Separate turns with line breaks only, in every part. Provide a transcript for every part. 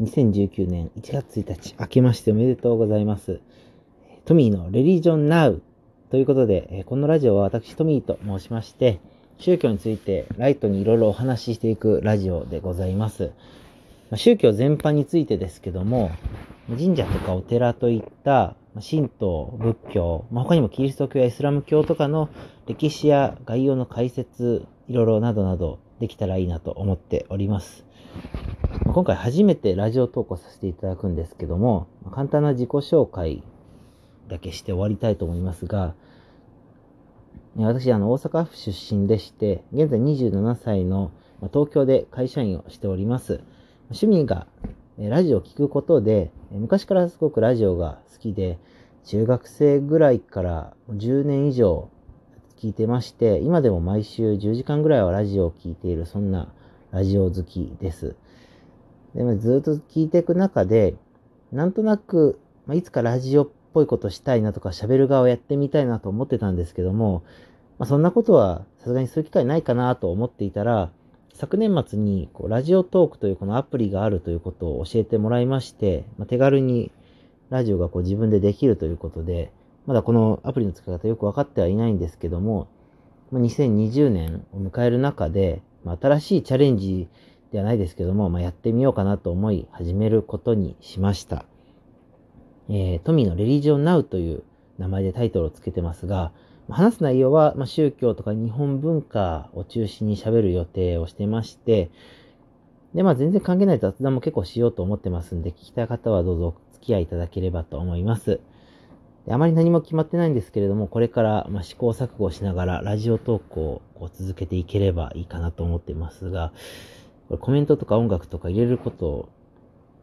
2019年1月1日、明けましておめでとうございます。トミーのレリジョンナウということで、このラジオは私トミーと申しまして、宗教についてライトにいろいろお話ししていくラジオでございます。宗教全般についてですけども、神社とかお寺といった神道、仏教、ま、他にもキリスト教やイスラム教とかの歴史や概要の解説、いろいろなどなどできたらいいなと思っております。今回初めてラジオ投稿させていただくんですけども、簡単な自己紹介だけして終わりたいと思いますが、私、あの、大阪府出身でして、現在27歳の東京で会社員をしております。趣味がラジオを聴くことで、昔からすごくラジオが好きで、中学生ぐらいから10年以上聞いてまして、今でも毎週10時間ぐらいはラジオを聴いている、そんなラジオ好きです。でもずっと聞いていく中で、なんとなく、まあ、いつかラジオっぽいことしたいなとか、喋る側をやってみたいなと思ってたんですけども、まあ、そんなことはさすがにする機会ないかなと思っていたら、昨年末にこうラジオトークというこのアプリがあるということを教えてもらいまして、まあ、手軽にラジオがこう自分でできるということで、まだこのアプリの使い方よくわかってはいないんですけども、まあ、2020年を迎える中で、まあ、新しいチャレンジではないですけども、まあ、やってみようかなと思い始めることにしました。えー、トミーのレリジョンナウという名前でタイトルをつけてますが、話す内容は、まあ、宗教とか日本文化を中心に喋る予定をしてまして、で、まあ全然関係ない雑談も結構しようと思ってますんで、聞きたい方はどうぞお付き合いいただければと思います。あまり何も決まってないんですけれども、これからま試行錯誤しながらラジオ投稿を続けていければいいかなと思ってますが、これコメントとか音楽とか入れること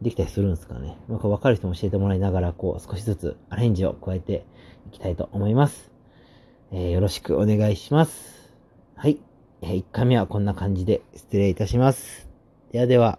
できたりするんですかね。まあ、分かる人も教えてもらいながら、こう少しずつアレンジを加えていきたいと思います。えー、よろしくお願いします。はい。1回目はこんな感じで失礼いたします。ではでは。